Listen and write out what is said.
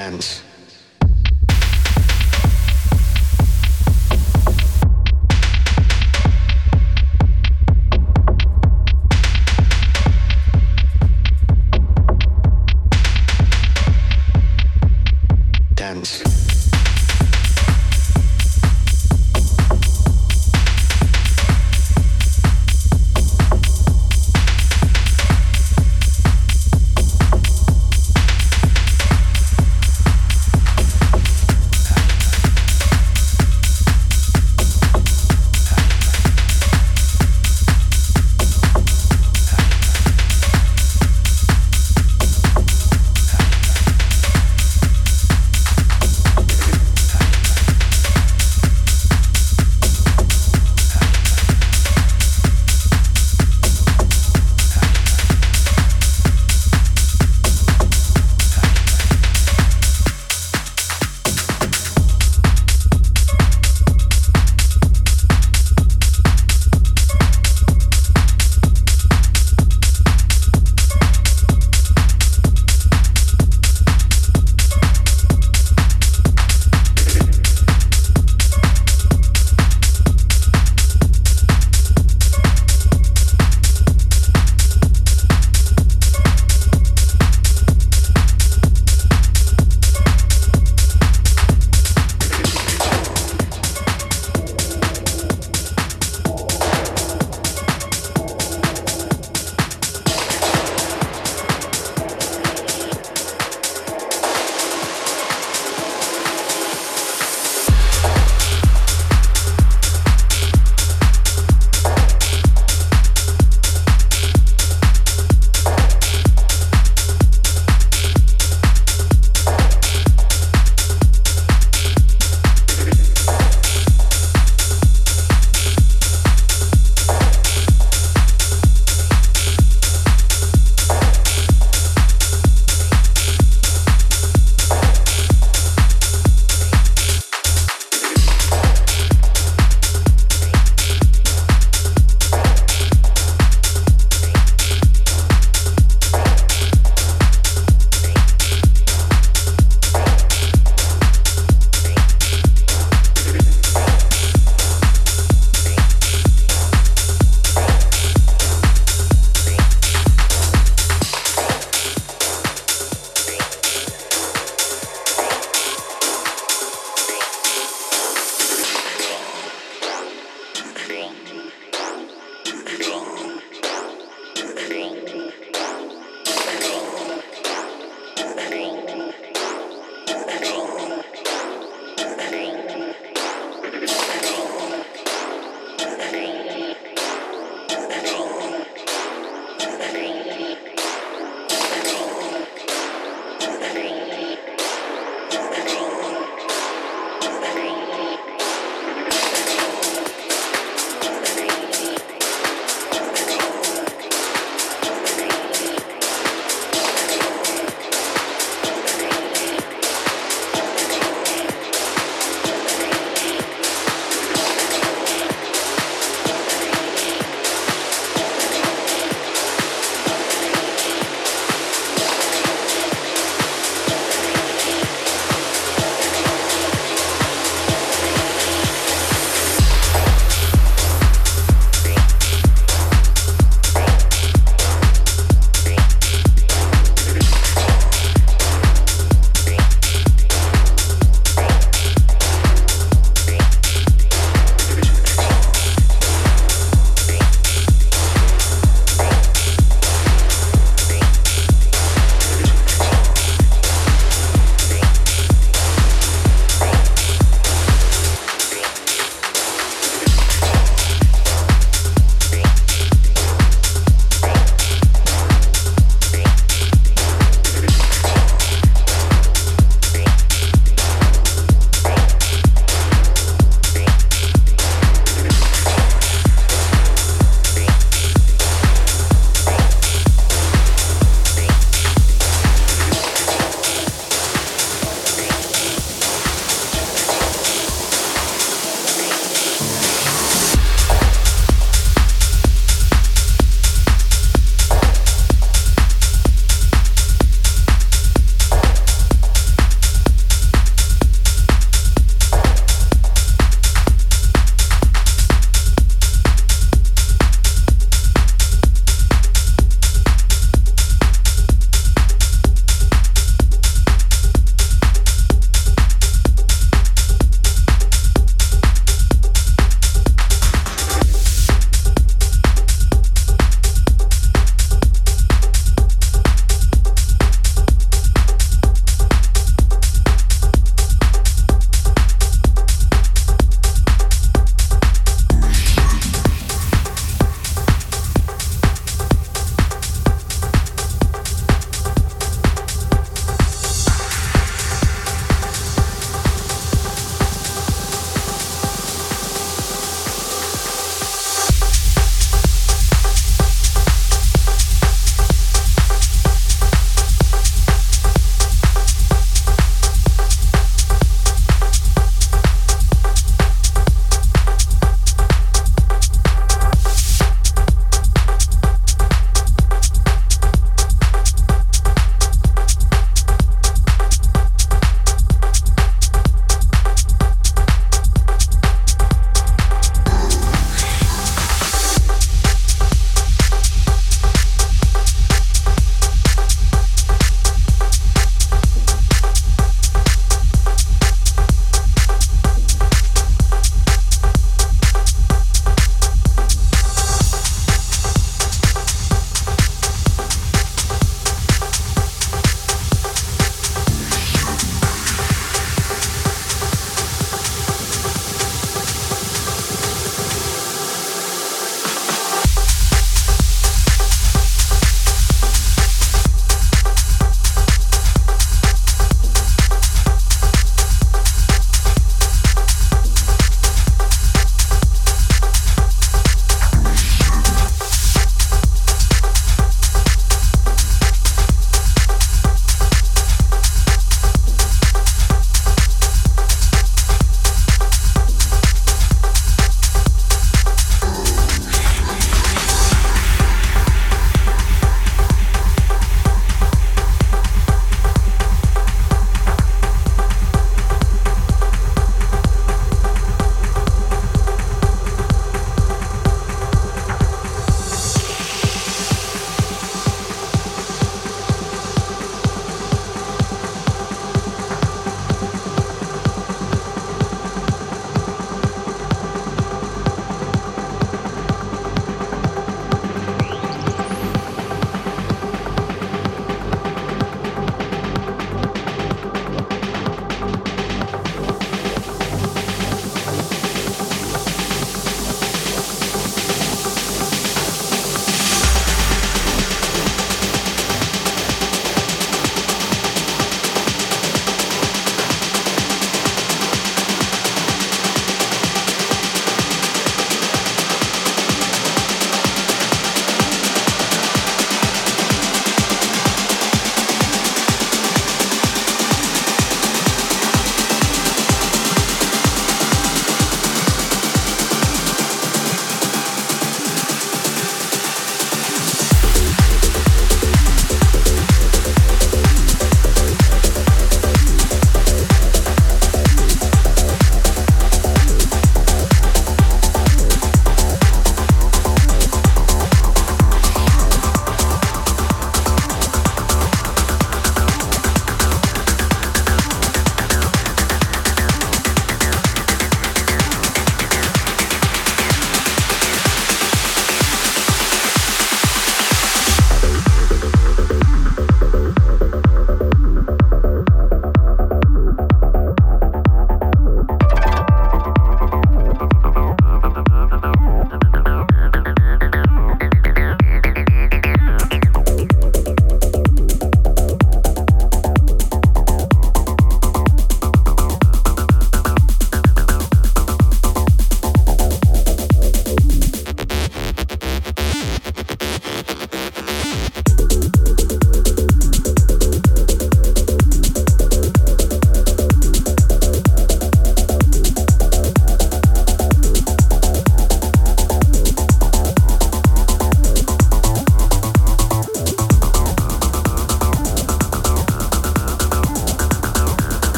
decided